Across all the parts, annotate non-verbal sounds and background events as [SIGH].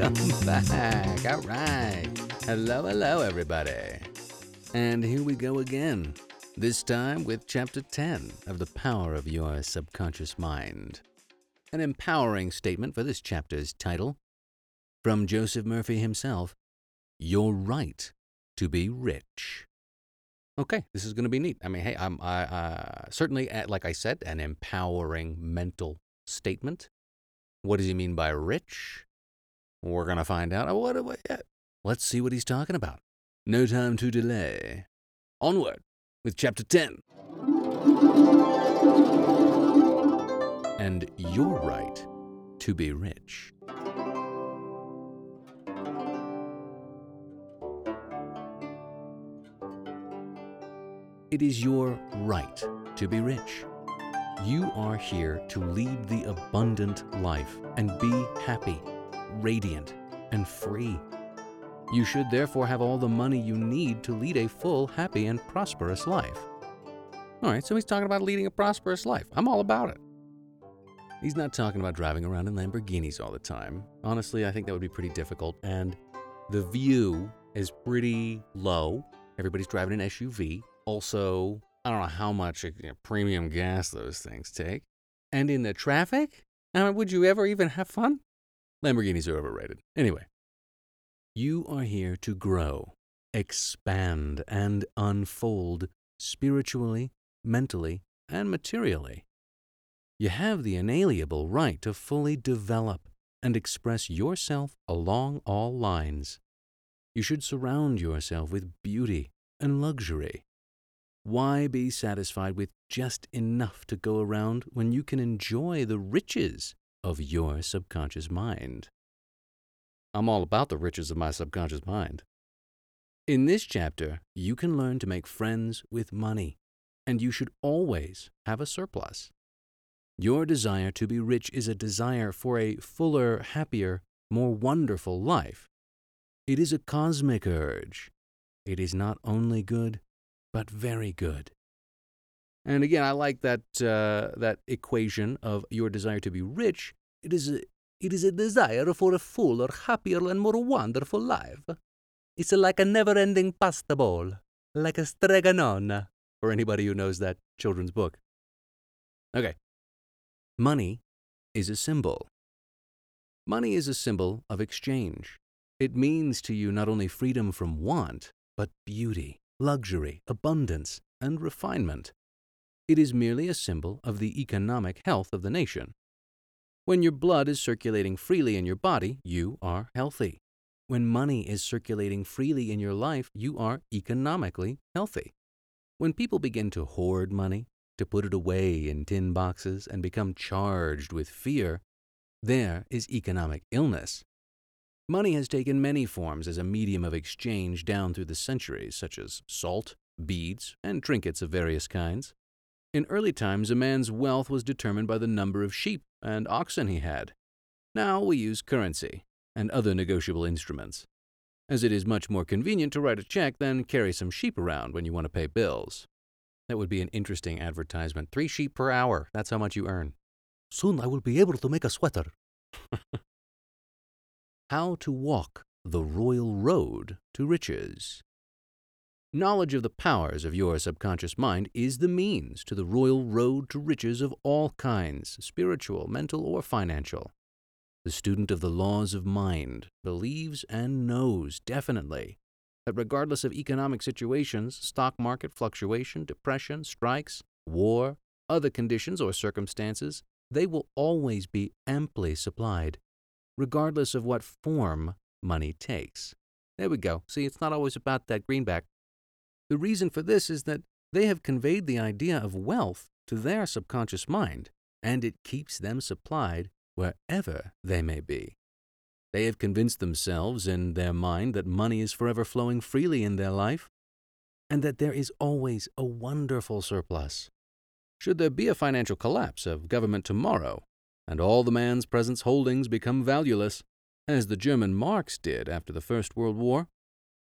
Welcome back. All right. Hello, hello, everybody. And here we go again. This time with Chapter 10 of The Power of Your Subconscious Mind. An empowering statement for this chapter's title from Joseph Murphy himself Your Right to Be Rich. Okay, this is going to be neat. I mean, hey, I'm I, uh, certainly, uh, like I said, an empowering mental statement. What does he mean by rich? We're going to find out. What, what, let's see what he's talking about. No time to delay. Onward with chapter 10. And your right to be rich. It is your right to be rich. You are here to lead the abundant life and be happy, radiant, and free. You should therefore have all the money you need to lead a full, happy, and prosperous life. All right, so he's talking about leading a prosperous life. I'm all about it. He's not talking about driving around in Lamborghinis all the time. Honestly, I think that would be pretty difficult, and the view is pretty low. Everybody's driving an SUV. Also, I don't know how much you know, premium gas those things take. And in the traffic, I mean, would you ever even have fun? Lamborghinis are overrated. Anyway, you are here to grow, expand, and unfold spiritually, mentally, and materially. You have the inalienable right to fully develop and express yourself along all lines. You should surround yourself with beauty and luxury. Why be satisfied with just enough to go around when you can enjoy the riches of your subconscious mind? I'm all about the riches of my subconscious mind. In this chapter, you can learn to make friends with money, and you should always have a surplus. Your desire to be rich is a desire for a fuller, happier, more wonderful life. It is a cosmic urge. It is not only good, but very good. And again, I like that uh, that equation of your desire to be rich. It is a, it is a desire for a fuller, happier, and more wonderful life. It's like a never-ending pasta bowl, like a Strega Nona, for anybody who knows that children's book. Okay. Money is a symbol. Money is a symbol of exchange. It means to you not only freedom from want, but beauty, luxury, abundance, and refinement. It is merely a symbol of the economic health of the nation. When your blood is circulating freely in your body, you are healthy. When money is circulating freely in your life, you are economically healthy. When people begin to hoard money, to put it away in tin boxes, and become charged with fear, there is economic illness. Money has taken many forms as a medium of exchange down through the centuries, such as salt, beads, and trinkets of various kinds. In early times, a man's wealth was determined by the number of sheep and oxen he had. Now we use currency and other negotiable instruments, as it is much more convenient to write a check than carry some sheep around when you want to pay bills. That would be an interesting advertisement. Three sheep per hour. That's how much you earn. Soon I will be able to make a sweater. [LAUGHS] how to walk the royal road to riches. Knowledge of the powers of your subconscious mind is the means to the royal road to riches of all kinds, spiritual, mental, or financial. The student of the laws of mind believes and knows definitely that regardless of economic situations, stock market fluctuation, depression, strikes, war, other conditions or circumstances, they will always be amply supplied, regardless of what form money takes. There we go. See, it's not always about that greenback. The reason for this is that they have conveyed the idea of wealth to their subconscious mind, and it keeps them supplied wherever they may be. They have convinced themselves in their mind that money is forever flowing freely in their life. and that there is always a wonderful surplus. Should there be a financial collapse of government tomorrow, and all the man's present holdings become valueless, as the German marks did after the First World War,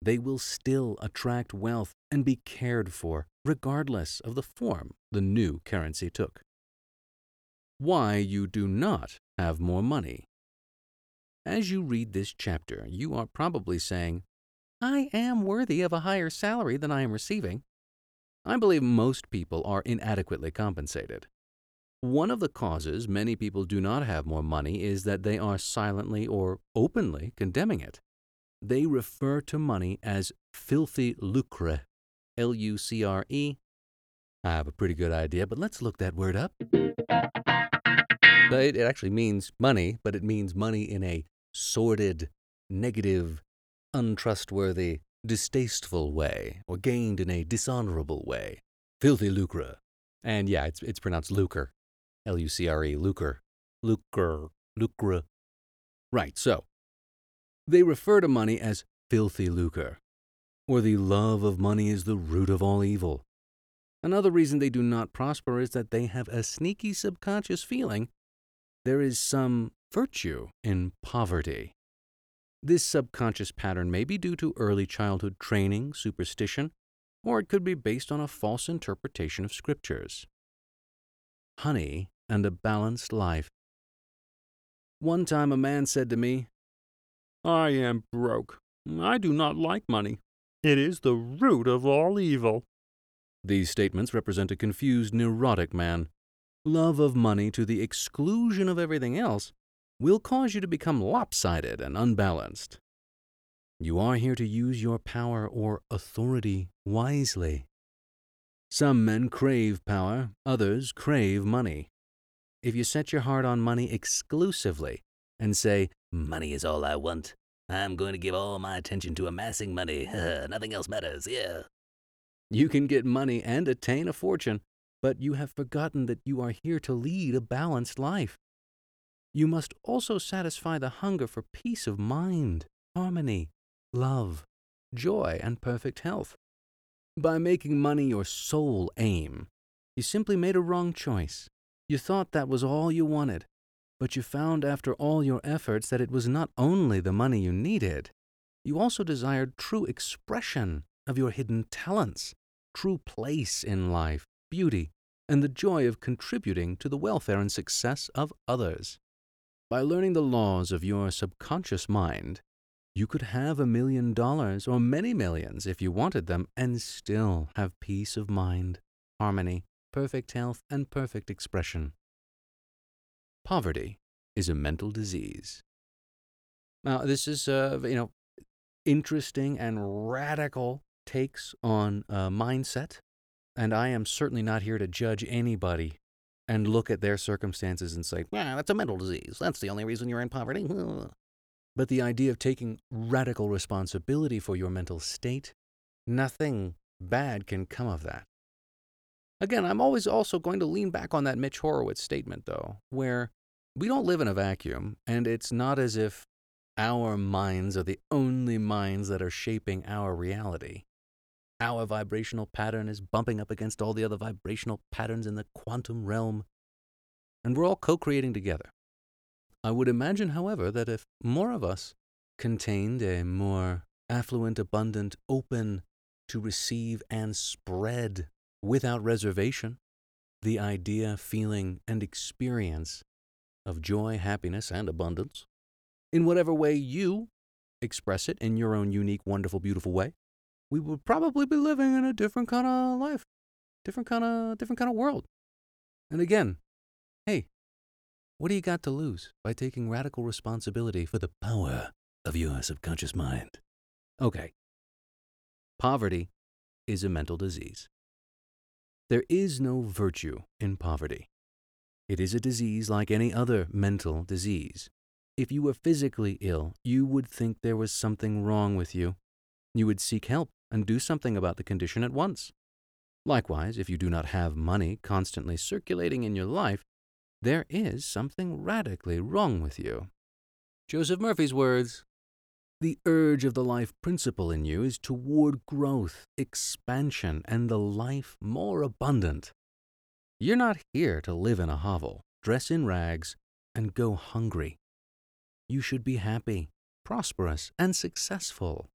they will still attract wealth and be cared for, regardless of the form the new currency took. Why you do not have more money. As you read this chapter, you are probably saying, I am worthy of a higher salary than I am receiving. I believe most people are inadequately compensated. One of the causes many people do not have more money is that they are silently or openly condemning it. They refer to money as filthy lucre, L U C R E. I have a pretty good idea, but let's look that word up. It actually means money, but it means money in a sordid, negative, untrustworthy, distasteful way, or gained in a dishonorable way. Filthy lucre. And yeah, it's, it's pronounced lucre. L U C R E, lucre. Lucre. Lucre. Right, so they refer to money as filthy lucre, or the love of money is the root of all evil. Another reason they do not prosper is that they have a sneaky subconscious feeling there is some virtue in poverty. This subconscious pattern may be due to early childhood training, superstition, or it could be based on a false interpretation of scriptures. Honey and a balanced life. One time a man said to me, I am broke. I do not like money. It is the root of all evil. These statements represent a confused, neurotic man love of money to the exclusion of everything else will cause you to become lopsided and unbalanced. You are here to use your power or authority wisely. Some men crave power, others crave money. If you set your heart on money exclusively and say, Money is all I want. I'm going to give all my attention to amassing money. [LAUGHS] Nothing else matters. Yeah. you can get money and attain a fortune but you have forgotten that you are here to lead a balanced life. You must also satisfy the hunger for peace of mind, harmony, love, joy, and perfect health. By making money your sole aim, you simply made a wrong choice. You thought that was all you wanted, but you found after all your efforts that it was not only the money you needed, you also desired true expression of your hidden talents, true place in life, beauty, and the joy of contributing to the welfare and success of others. By learning the laws of your subconscious mind, you could have a million dollars or many millions if you wanted them and still have peace of mind, harmony, perfect health, and perfect expression. Poverty is a mental disease. Now, this is, uh, you know, interesting and radical takes on uh, mindset and I am certainly not here to judge anybody and look at their circumstances and say, yeah, that's a mental disease. That's the only reason you're in poverty. [LAUGHS] But the idea of taking radical responsibility for your mental state, nothing bad can come of that. Again, I'm always also going to lean back on that Mitch Horowitz statement, though, where we don't live in a vacuum, and it's not as if our minds are the only minds that are shaping our reality our vibrational pattern is bumping up against all the other vibrational patterns in the quantum realm, and we're all co creating together. I would imagine, however, that if more of us contained a more affluent, abundant, open to receive and spread without reservation the idea, feeling, and experience of joy, happiness, and abundance, in whatever way you express it in your own unique, wonderful, beautiful way, we would probably be living in a different kind of life, different kind of different kind of world. And again, hey, what do you got to lose by taking radical responsibility for the power of your subconscious mind? Okay. Poverty is a mental disease. There is no virtue in poverty. It is a disease like any other mental disease. If you were physically ill, you would think there was something wrong with you. You would seek help and do something about the condition at once. Likewise, if you do not have money constantly circulating in your life, there is something radically wrong with you. Joseph Murphy's words The urge of the life principle in you is toward growth, expansion, and the life more abundant. You're not here to live in a hovel, dress in rags, and go hungry. You should be happy, prosperous, and successful.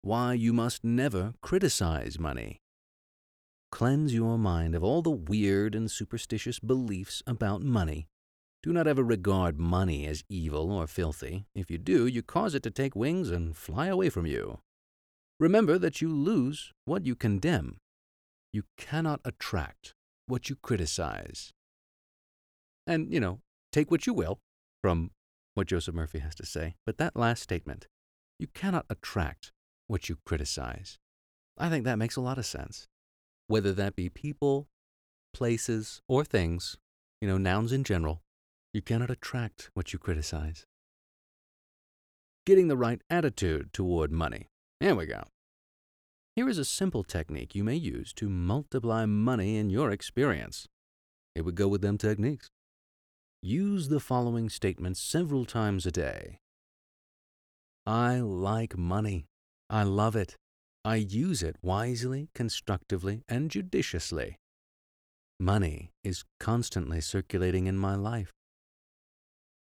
Why you must never criticize money. Cleanse your mind of all the weird and superstitious beliefs about money. Do not ever regard money as evil or filthy. If you do, you cause it to take wings and fly away from you. Remember that you lose what you condemn. You cannot attract what you criticize. And, you know, take what you will from what Joseph Murphy has to say, but that last statement, you cannot attract what you criticize. I think that makes a lot of sense. Whether that be people, places, or things, you know, nouns in general, you cannot attract what you criticize. Getting the right attitude toward money. There we go. Here is a simple technique you may use to multiply money in your experience. It would go with them techniques. Use the following statements several times a day. I like money. I love it. I use it wisely, constructively, and judiciously. Money is constantly circulating in my life.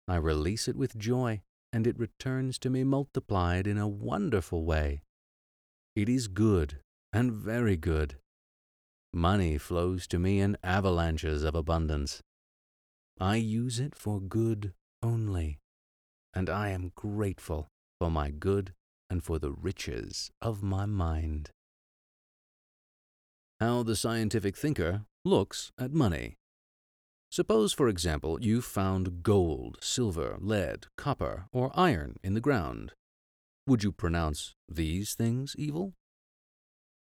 I release it with joy, and it returns to me multiplied in a wonderful way. It is good and very good. Money flows to me in avalanches of abundance. I use it for good only, and I am grateful for my good and for the riches of my mind. How the scientific thinker looks at money. Suppose, for example, you found gold, silver, lead, copper, or iron in the ground. Would you pronounce these things evil?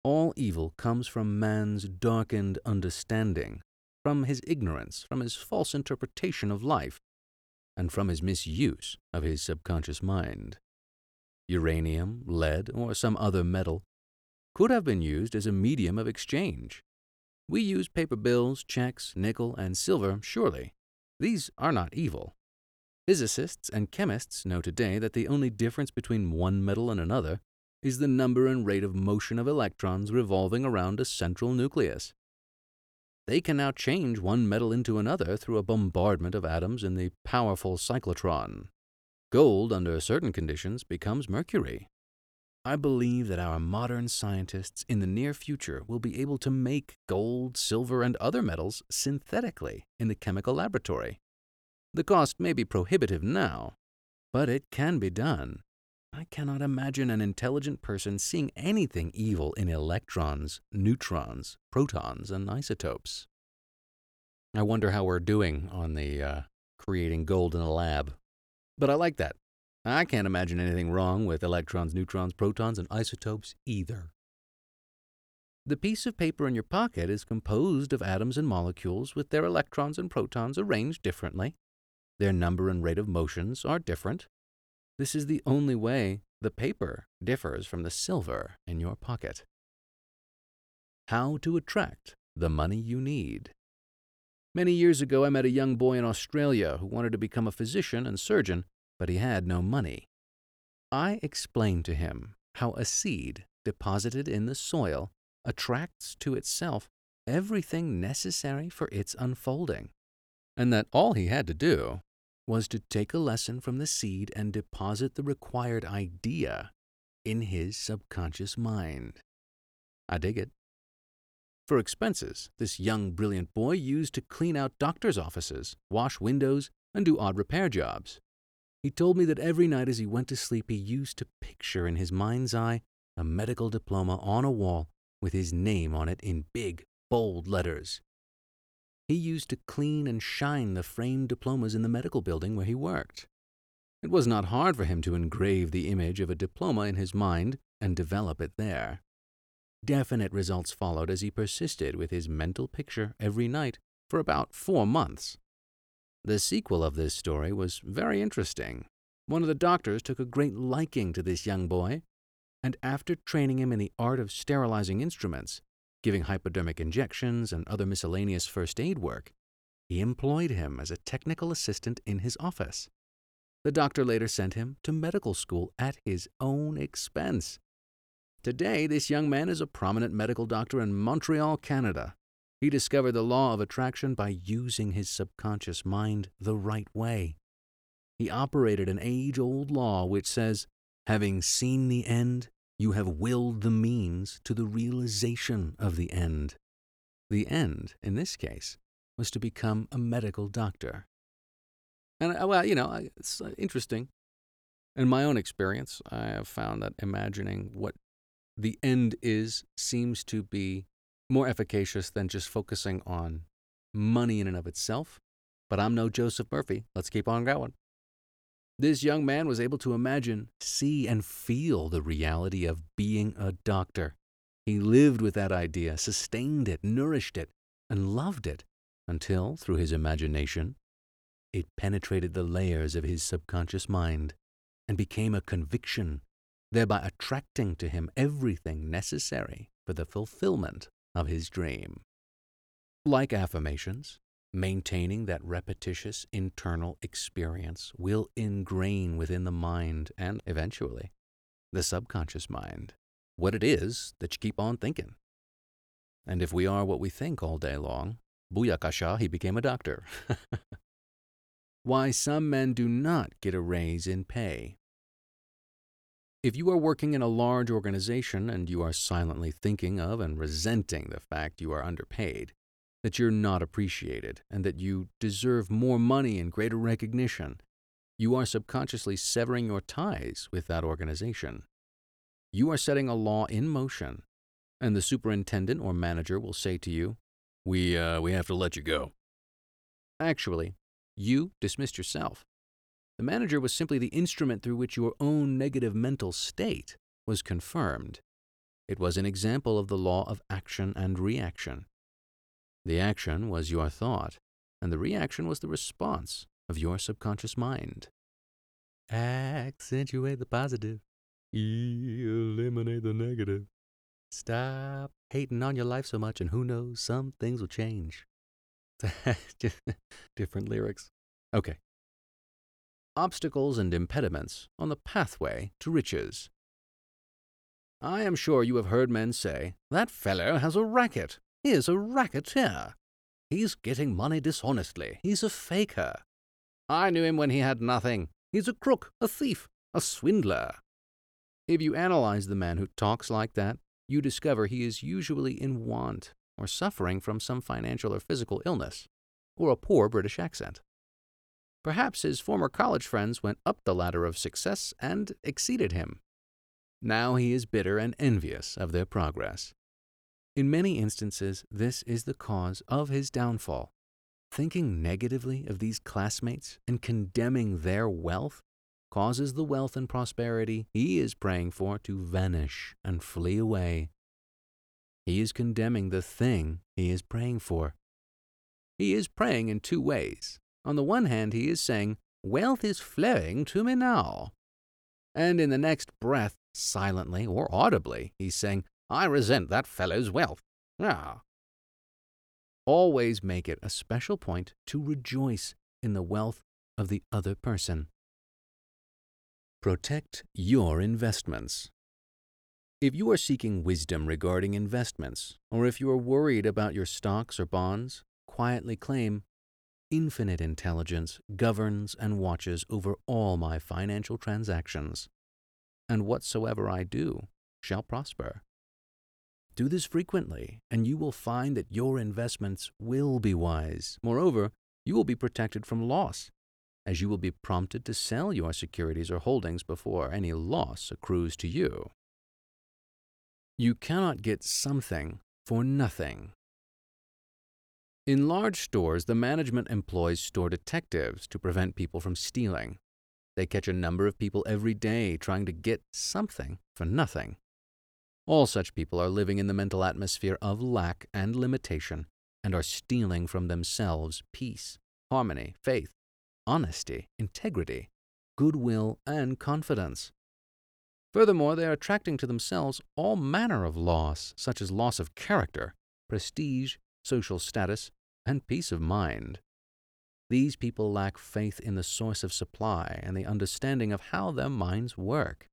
All evil comes from man's darkened understanding from his ignorance, from his false interpretation of life, and from his misuse of his subconscious mind. Uranium, lead, or some other metal could have been used as a medium of exchange. We use paper bills, checks, nickel, and silver, surely. These are not evil. Physicists and chemists know today that the only difference between one metal and another is the number and rate of motion of electrons revolving around a central nucleus. They can now change one metal into another through a bombardment of atoms in the powerful cyclotron. Gold, under certain conditions, becomes mercury. I believe that our modern scientists in the near future will be able to make gold, silver, and other metals synthetically in the chemical laboratory. The cost may be prohibitive now, but it can be done. I cannot imagine an intelligent person seeing anything evil in electrons, neutrons, protons, and isotopes. I wonder how we're doing on the uh, creating gold in a lab. But I like that. I can't imagine anything wrong with electrons, neutrons, protons, and isotopes either. The piece of paper in your pocket is composed of atoms and molecules with their electrons and protons arranged differently. Their number and rate of motions are different. This is the only way the paper differs from the silver in your pocket. How to attract the money you need. Many years ago, I met a young boy in Australia who wanted to become a physician and surgeon, but he had no money. I explained to him how a seed deposited in the soil attracts to itself everything necessary for its unfolding, and that all he had to do was to take a lesson from the seed and deposit the required idea in his subconscious mind. I dig it. For expenses, this young, brilliant boy used to clean out doctors' offices, wash windows, and do odd repair jobs. He told me that every night as he went to sleep, he used to picture in his mind's eye a medical diploma on a wall with his name on it in big, bold letters. He used to clean and shine the framed diplomas in the medical building where he worked. It was not hard for him to engrave the image of a diploma in his mind and develop it there. Definite results followed as he persisted with his mental picture every night for about four months. The sequel of this story was very interesting. One of the doctors took a great liking to this young boy, and after training him in the art of sterilizing instruments, giving hypodermic injections and other miscellaneous first aid work, he employed him as a technical assistant in his office. The doctor later sent him to medical school at his own expense. Today, this young man is a prominent medical doctor in Montreal, Canada. He discovered the law of attraction by using his subconscious mind the right way. He operated an age old law which says, Having seen the end, you have willed the means to the realization of the end. The end, in this case, was to become a medical doctor. And, uh, well, you know, it's uh, interesting. In my own experience, I have found that imagining what the end is seems to be more efficacious than just focusing on money in and of itself. But I'm no Joseph Murphy. Let's keep on going. This young man was able to imagine, see, and feel the reality of being a doctor. He lived with that idea, sustained it, nourished it, and loved it until, through his imagination, it penetrated the layers of his subconscious mind and became a conviction thereby attracting to him everything necessary for the fulfillment of his dream. Like affirmations, maintaining that repetitious internal experience will ingrain within the mind and eventually the subconscious mind what it is that you keep on thinking. And if we are what we think all day long, booyakasha, he became a doctor. [LAUGHS] Why some men do not get a raise in pay if you are working in a large organization and you are silently thinking of and resenting the fact you are underpaid, that you're not appreciated, and that you deserve more money and greater recognition, you are subconsciously severing your ties with that organization. You are setting a law in motion, and the superintendent or manager will say to you, We, uh, we have to let you go. Actually, you dismissed yourself. The manager was simply the instrument through which your own negative mental state was confirmed. It was an example of the law of action and reaction. The action was your thought, and the reaction was the response of your subconscious mind. Accentuate the positive, eliminate the negative. Stop hating on your life so much, and who knows, some things will change. [LAUGHS] Different lyrics. Okay, obstacles and impediments on the pathway to riches. I am sure you have heard men say, That fellow has a racket. He is a racketeer. He's getting money dishonestly. He's a faker. I knew him when he had nothing. He's a crook, a thief, a swindler. If you analyze the man who talks like that, you discover he is usually in want or suffering from some financial or physical illness, or a poor British accent. Perhaps his former college friends went up the ladder of success and exceeded him. Now he is bitter and envious of their progress. In many instances, this is the cause of his downfall. Thinking negatively of these classmates and condemning their wealth causes the wealth and prosperity he is praying for to vanish and flee away. He is condemning the thing he is praying for. He is praying in two ways on the one hand, he is saying, Wealth is flowing to me now. And in the next breath, silently or audibly, he's saying, I resent that fellow's wealth. Ah. Always make it a special point to rejoice in the wealth of the other person. Protect your investments. If you are seeking wisdom regarding investments, or if you are worried about your stocks or bonds, quietly claim, infinite intelligence governs and watches over all my financial transactions, and whatsoever I do shall prosper. Do this frequently, and you will find that your investments will be wise. Moreover, you will be protected from loss, as you will be prompted to sell your securities or holdings before any loss accrues to you. You cannot get something for nothing. In large stores, the management employs store detectives to prevent people from stealing. They catch a number of people every day trying to get something for nothing. All such people are living in the mental atmosphere of lack and limitation and are stealing from themselves peace, harmony, faith, honesty, integrity, goodwill, and confidence. Furthermore, they are attracting to themselves all manner of loss, such as loss of character, prestige, social status, and peace of mind. These people lack faith in the source of supply and the understanding of how their minds work.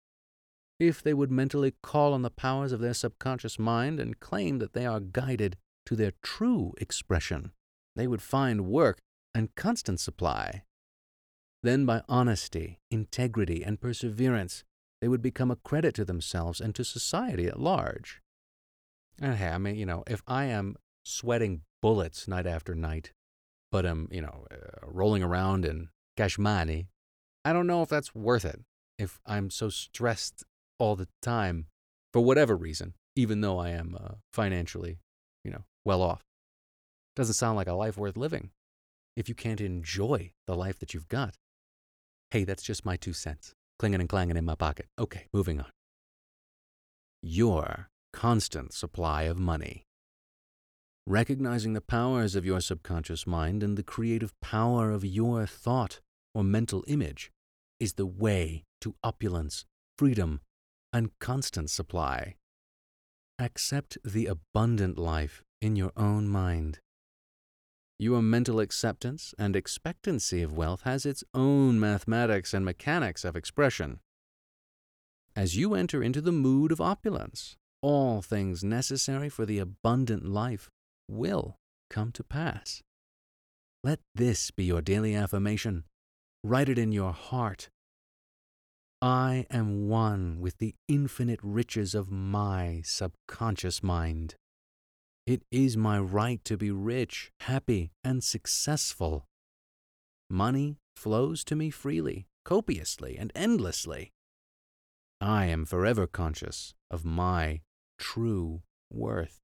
If they would mentally call on the powers of their subconscious mind and claim that they are guided to their true expression, they would find work and constant supply. Then, by honesty, integrity, and perseverance, they would become a credit to themselves and to society at large. And hey, I mean, you know, if I am sweating bullets night after night, but am, you know, uh, rolling around in cash money, I don't know if that's worth it. If I'm so stressed all the time for whatever reason, even though I am uh, financially, you know, well off. Doesn't sound like a life worth living if you can't enjoy the life that you've got. Hey, that's just my two cents, clinging and clanging in my pocket. Okay, moving on. Your constant supply of money. Recognizing the powers of your subconscious mind and the creative power of your thought or mental image is the way to opulence, freedom, and constant supply. Accept the abundant life in your own mind. Your mental acceptance and expectancy of wealth has its own mathematics and mechanics of expression. As you enter into the mood of opulence, all things necessary for the abundant life will come to pass. Let this be your daily affirmation. Write it in your heart. I am one with the infinite riches of my subconscious mind. It is my right to be rich, happy, and successful. Money flows to me freely, copiously, and endlessly. I am forever conscious of my true worth.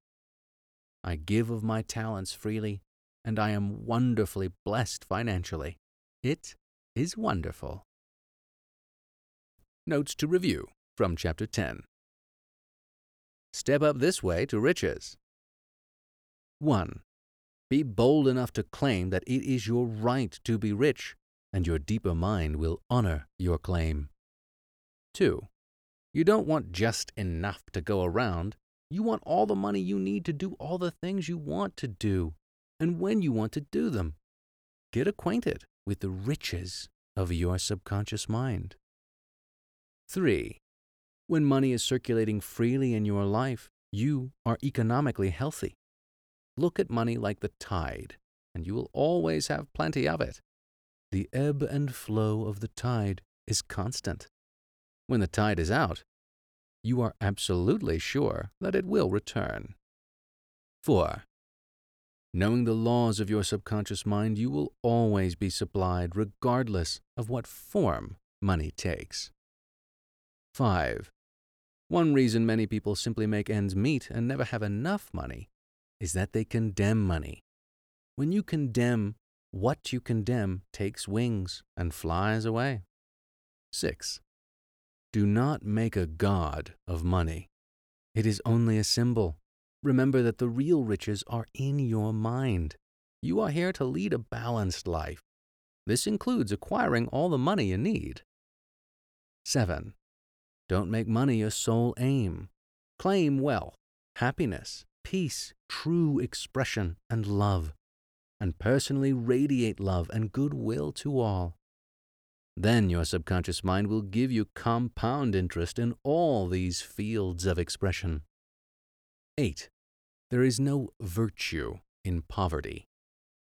I give of my talents freely, and I am wonderfully blessed financially. It is wonderful. Notes to review from Chapter 10 Step up this way to riches. 1. Be bold enough to claim that it is your right to be rich, and your deeper mind will honor your claim. 2. You don't want just enough to go around. You want all the money you need to do all the things you want to do, and when you want to do them. Get acquainted with the riches of your subconscious mind. 3. When money is circulating freely in your life, you are economically healthy. Look at money like the tide, and you will always have plenty of it. The ebb and flow of the tide is constant. When the tide is out, you are absolutely sure that it will return. 4. Knowing the laws of your subconscious mind, you will always be supplied regardless of what form money takes. 5. One reason many people simply make ends meet and never have enough money is that they condemn money. When you condemn, what you condemn takes wings and flies away. 6. Do not make a god of money. It is only a symbol. Remember that the real riches are in your mind. You are here to lead a balanced life. This includes acquiring all the money you need. 7. Don't make money your sole aim. Claim wealth, happiness, peace, true expression, and love, and personally radiate love and goodwill to all. Then your subconscious mind will give you compound interest in all these fields of expression. 8. There is no virtue in poverty.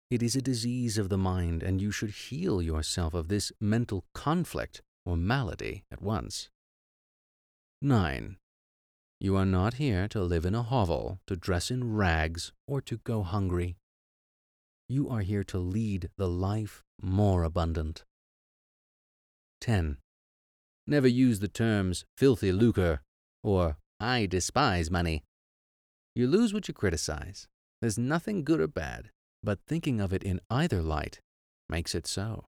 It is a disease of the mind, and you should heal yourself of this mental conflict or malady at once. 9. You are not here to live in a hovel, to dress in rags, or to go hungry. You are here to lead the life more abundant. 10. Never use the terms filthy lucre or I despise money. You lose what you criticize. There's nothing good or bad, but thinking of it in either light makes it so.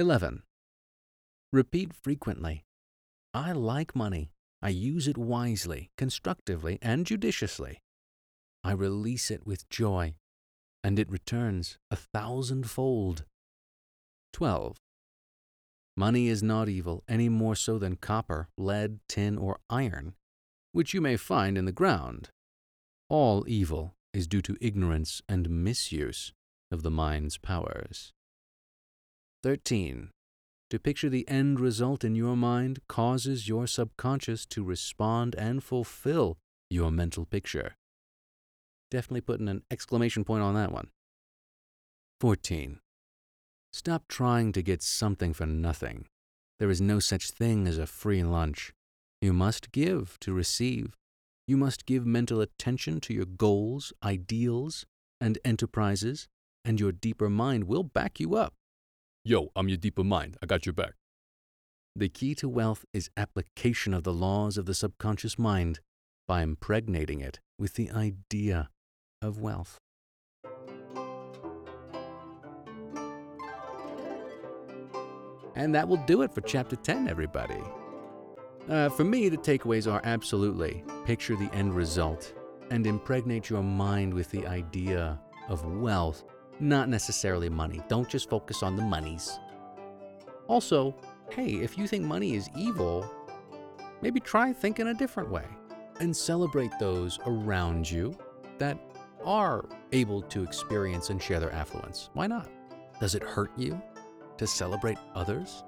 11. Repeat frequently I like money. I use it wisely, constructively, and judiciously. I release it with joy, and it returns a thousandfold. 12. Money is not evil any more so than copper, lead, tin, or iron, which you may find in the ground. All evil is due to ignorance and misuse, of the mind's powers. 13. To picture the end result in your mind causes your subconscious to respond and fulfill your mental picture. Definitely putting an exclamation point on that one. 14. Stop trying to get something for nothing. There is no such thing as a free lunch. You must give to receive. You must give mental attention to your goals, ideals, and enterprises, and your deeper mind will back you up. Yo, I'm your deeper mind. I got your back. The key to wealth is application of the laws of the subconscious mind by impregnating it with the idea of wealth. And that will do it for chapter 10, everybody. Uh, for me, the takeaways are absolutely picture the end result and impregnate your mind with the idea of wealth, not necessarily money. Don't just focus on the monies. Also, hey, if you think money is evil, maybe try thinking a different way and celebrate those around you that are able to experience and share their affluence. Why not? Does it hurt you to celebrate others?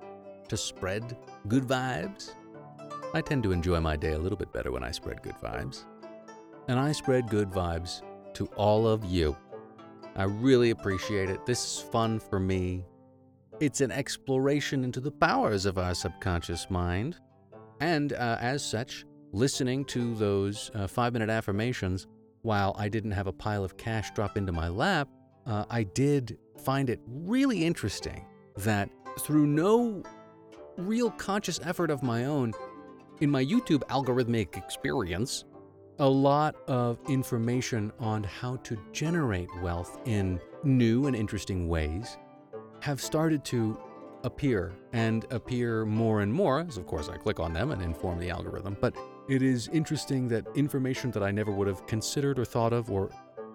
To spread good vibes? I tend to enjoy my day a little bit better when I spread good vibes. And I spread good vibes to all of you. I really appreciate it. This is fun for me. It's an exploration into the powers of our subconscious mind. And uh, as such, listening to those uh, five minute affirmations while I didn't have a pile of cash drop into my lap, uh, I did find it really interesting that through no real conscious effort of my own, in my YouTube algorithmic experience, a lot of information on how to generate wealth in new and interesting ways have started to appear and appear more and more, as of course I click on them and inform the algorithm. But it is interesting that information that I never would have considered or thought of or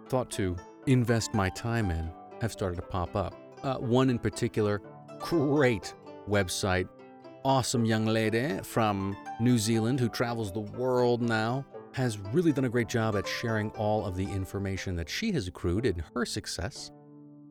thought to invest my time in have started to pop up. Uh, one in particular, great website, awesome young lady from New Zealand who travels the world now, has really done a great job at sharing all of the information that she has accrued in her success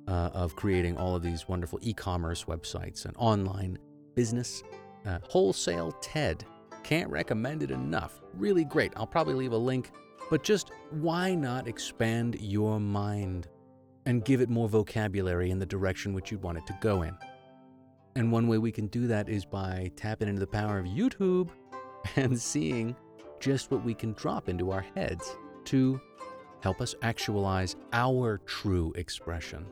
uh, of creating all of these wonderful e commerce websites and online business. Uh, Wholesale Ted. Can't recommend it enough. Really great. I'll probably leave a link, but just why not expand your mind and give it more vocabulary in the direction which you'd want it to go in? And one way we can do that is by tapping into the power of YouTube [LAUGHS] and seeing just what we can drop into our heads to help us actualize our true expression.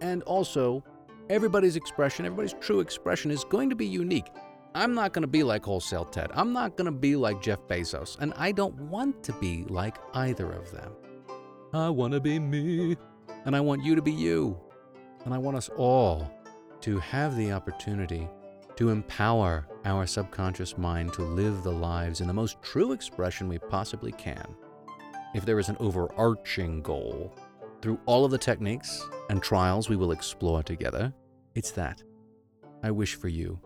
And also, everybody's expression, everybody's true expression is going to be unique. I'm not going to be like Wholesale Ted. I'm not going to be like Jeff Bezos. And I don't want to be like either of them. I want to be me. And I want you to be you. And I want us all to have the opportunity to empower our subconscious mind to live the lives in the most true expression we possibly can. If there is an overarching goal, through all of the techniques and trials we will explore together, it's that. I wish for you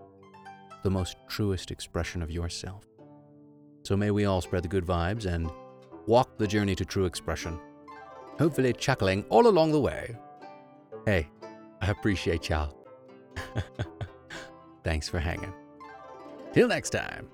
the most truest expression of yourself. So may we all spread the good vibes and walk the journey to true expression, hopefully chuckling all along the way. Hey, I appreciate y'all. [LAUGHS] Thanks for hanging. Till next time.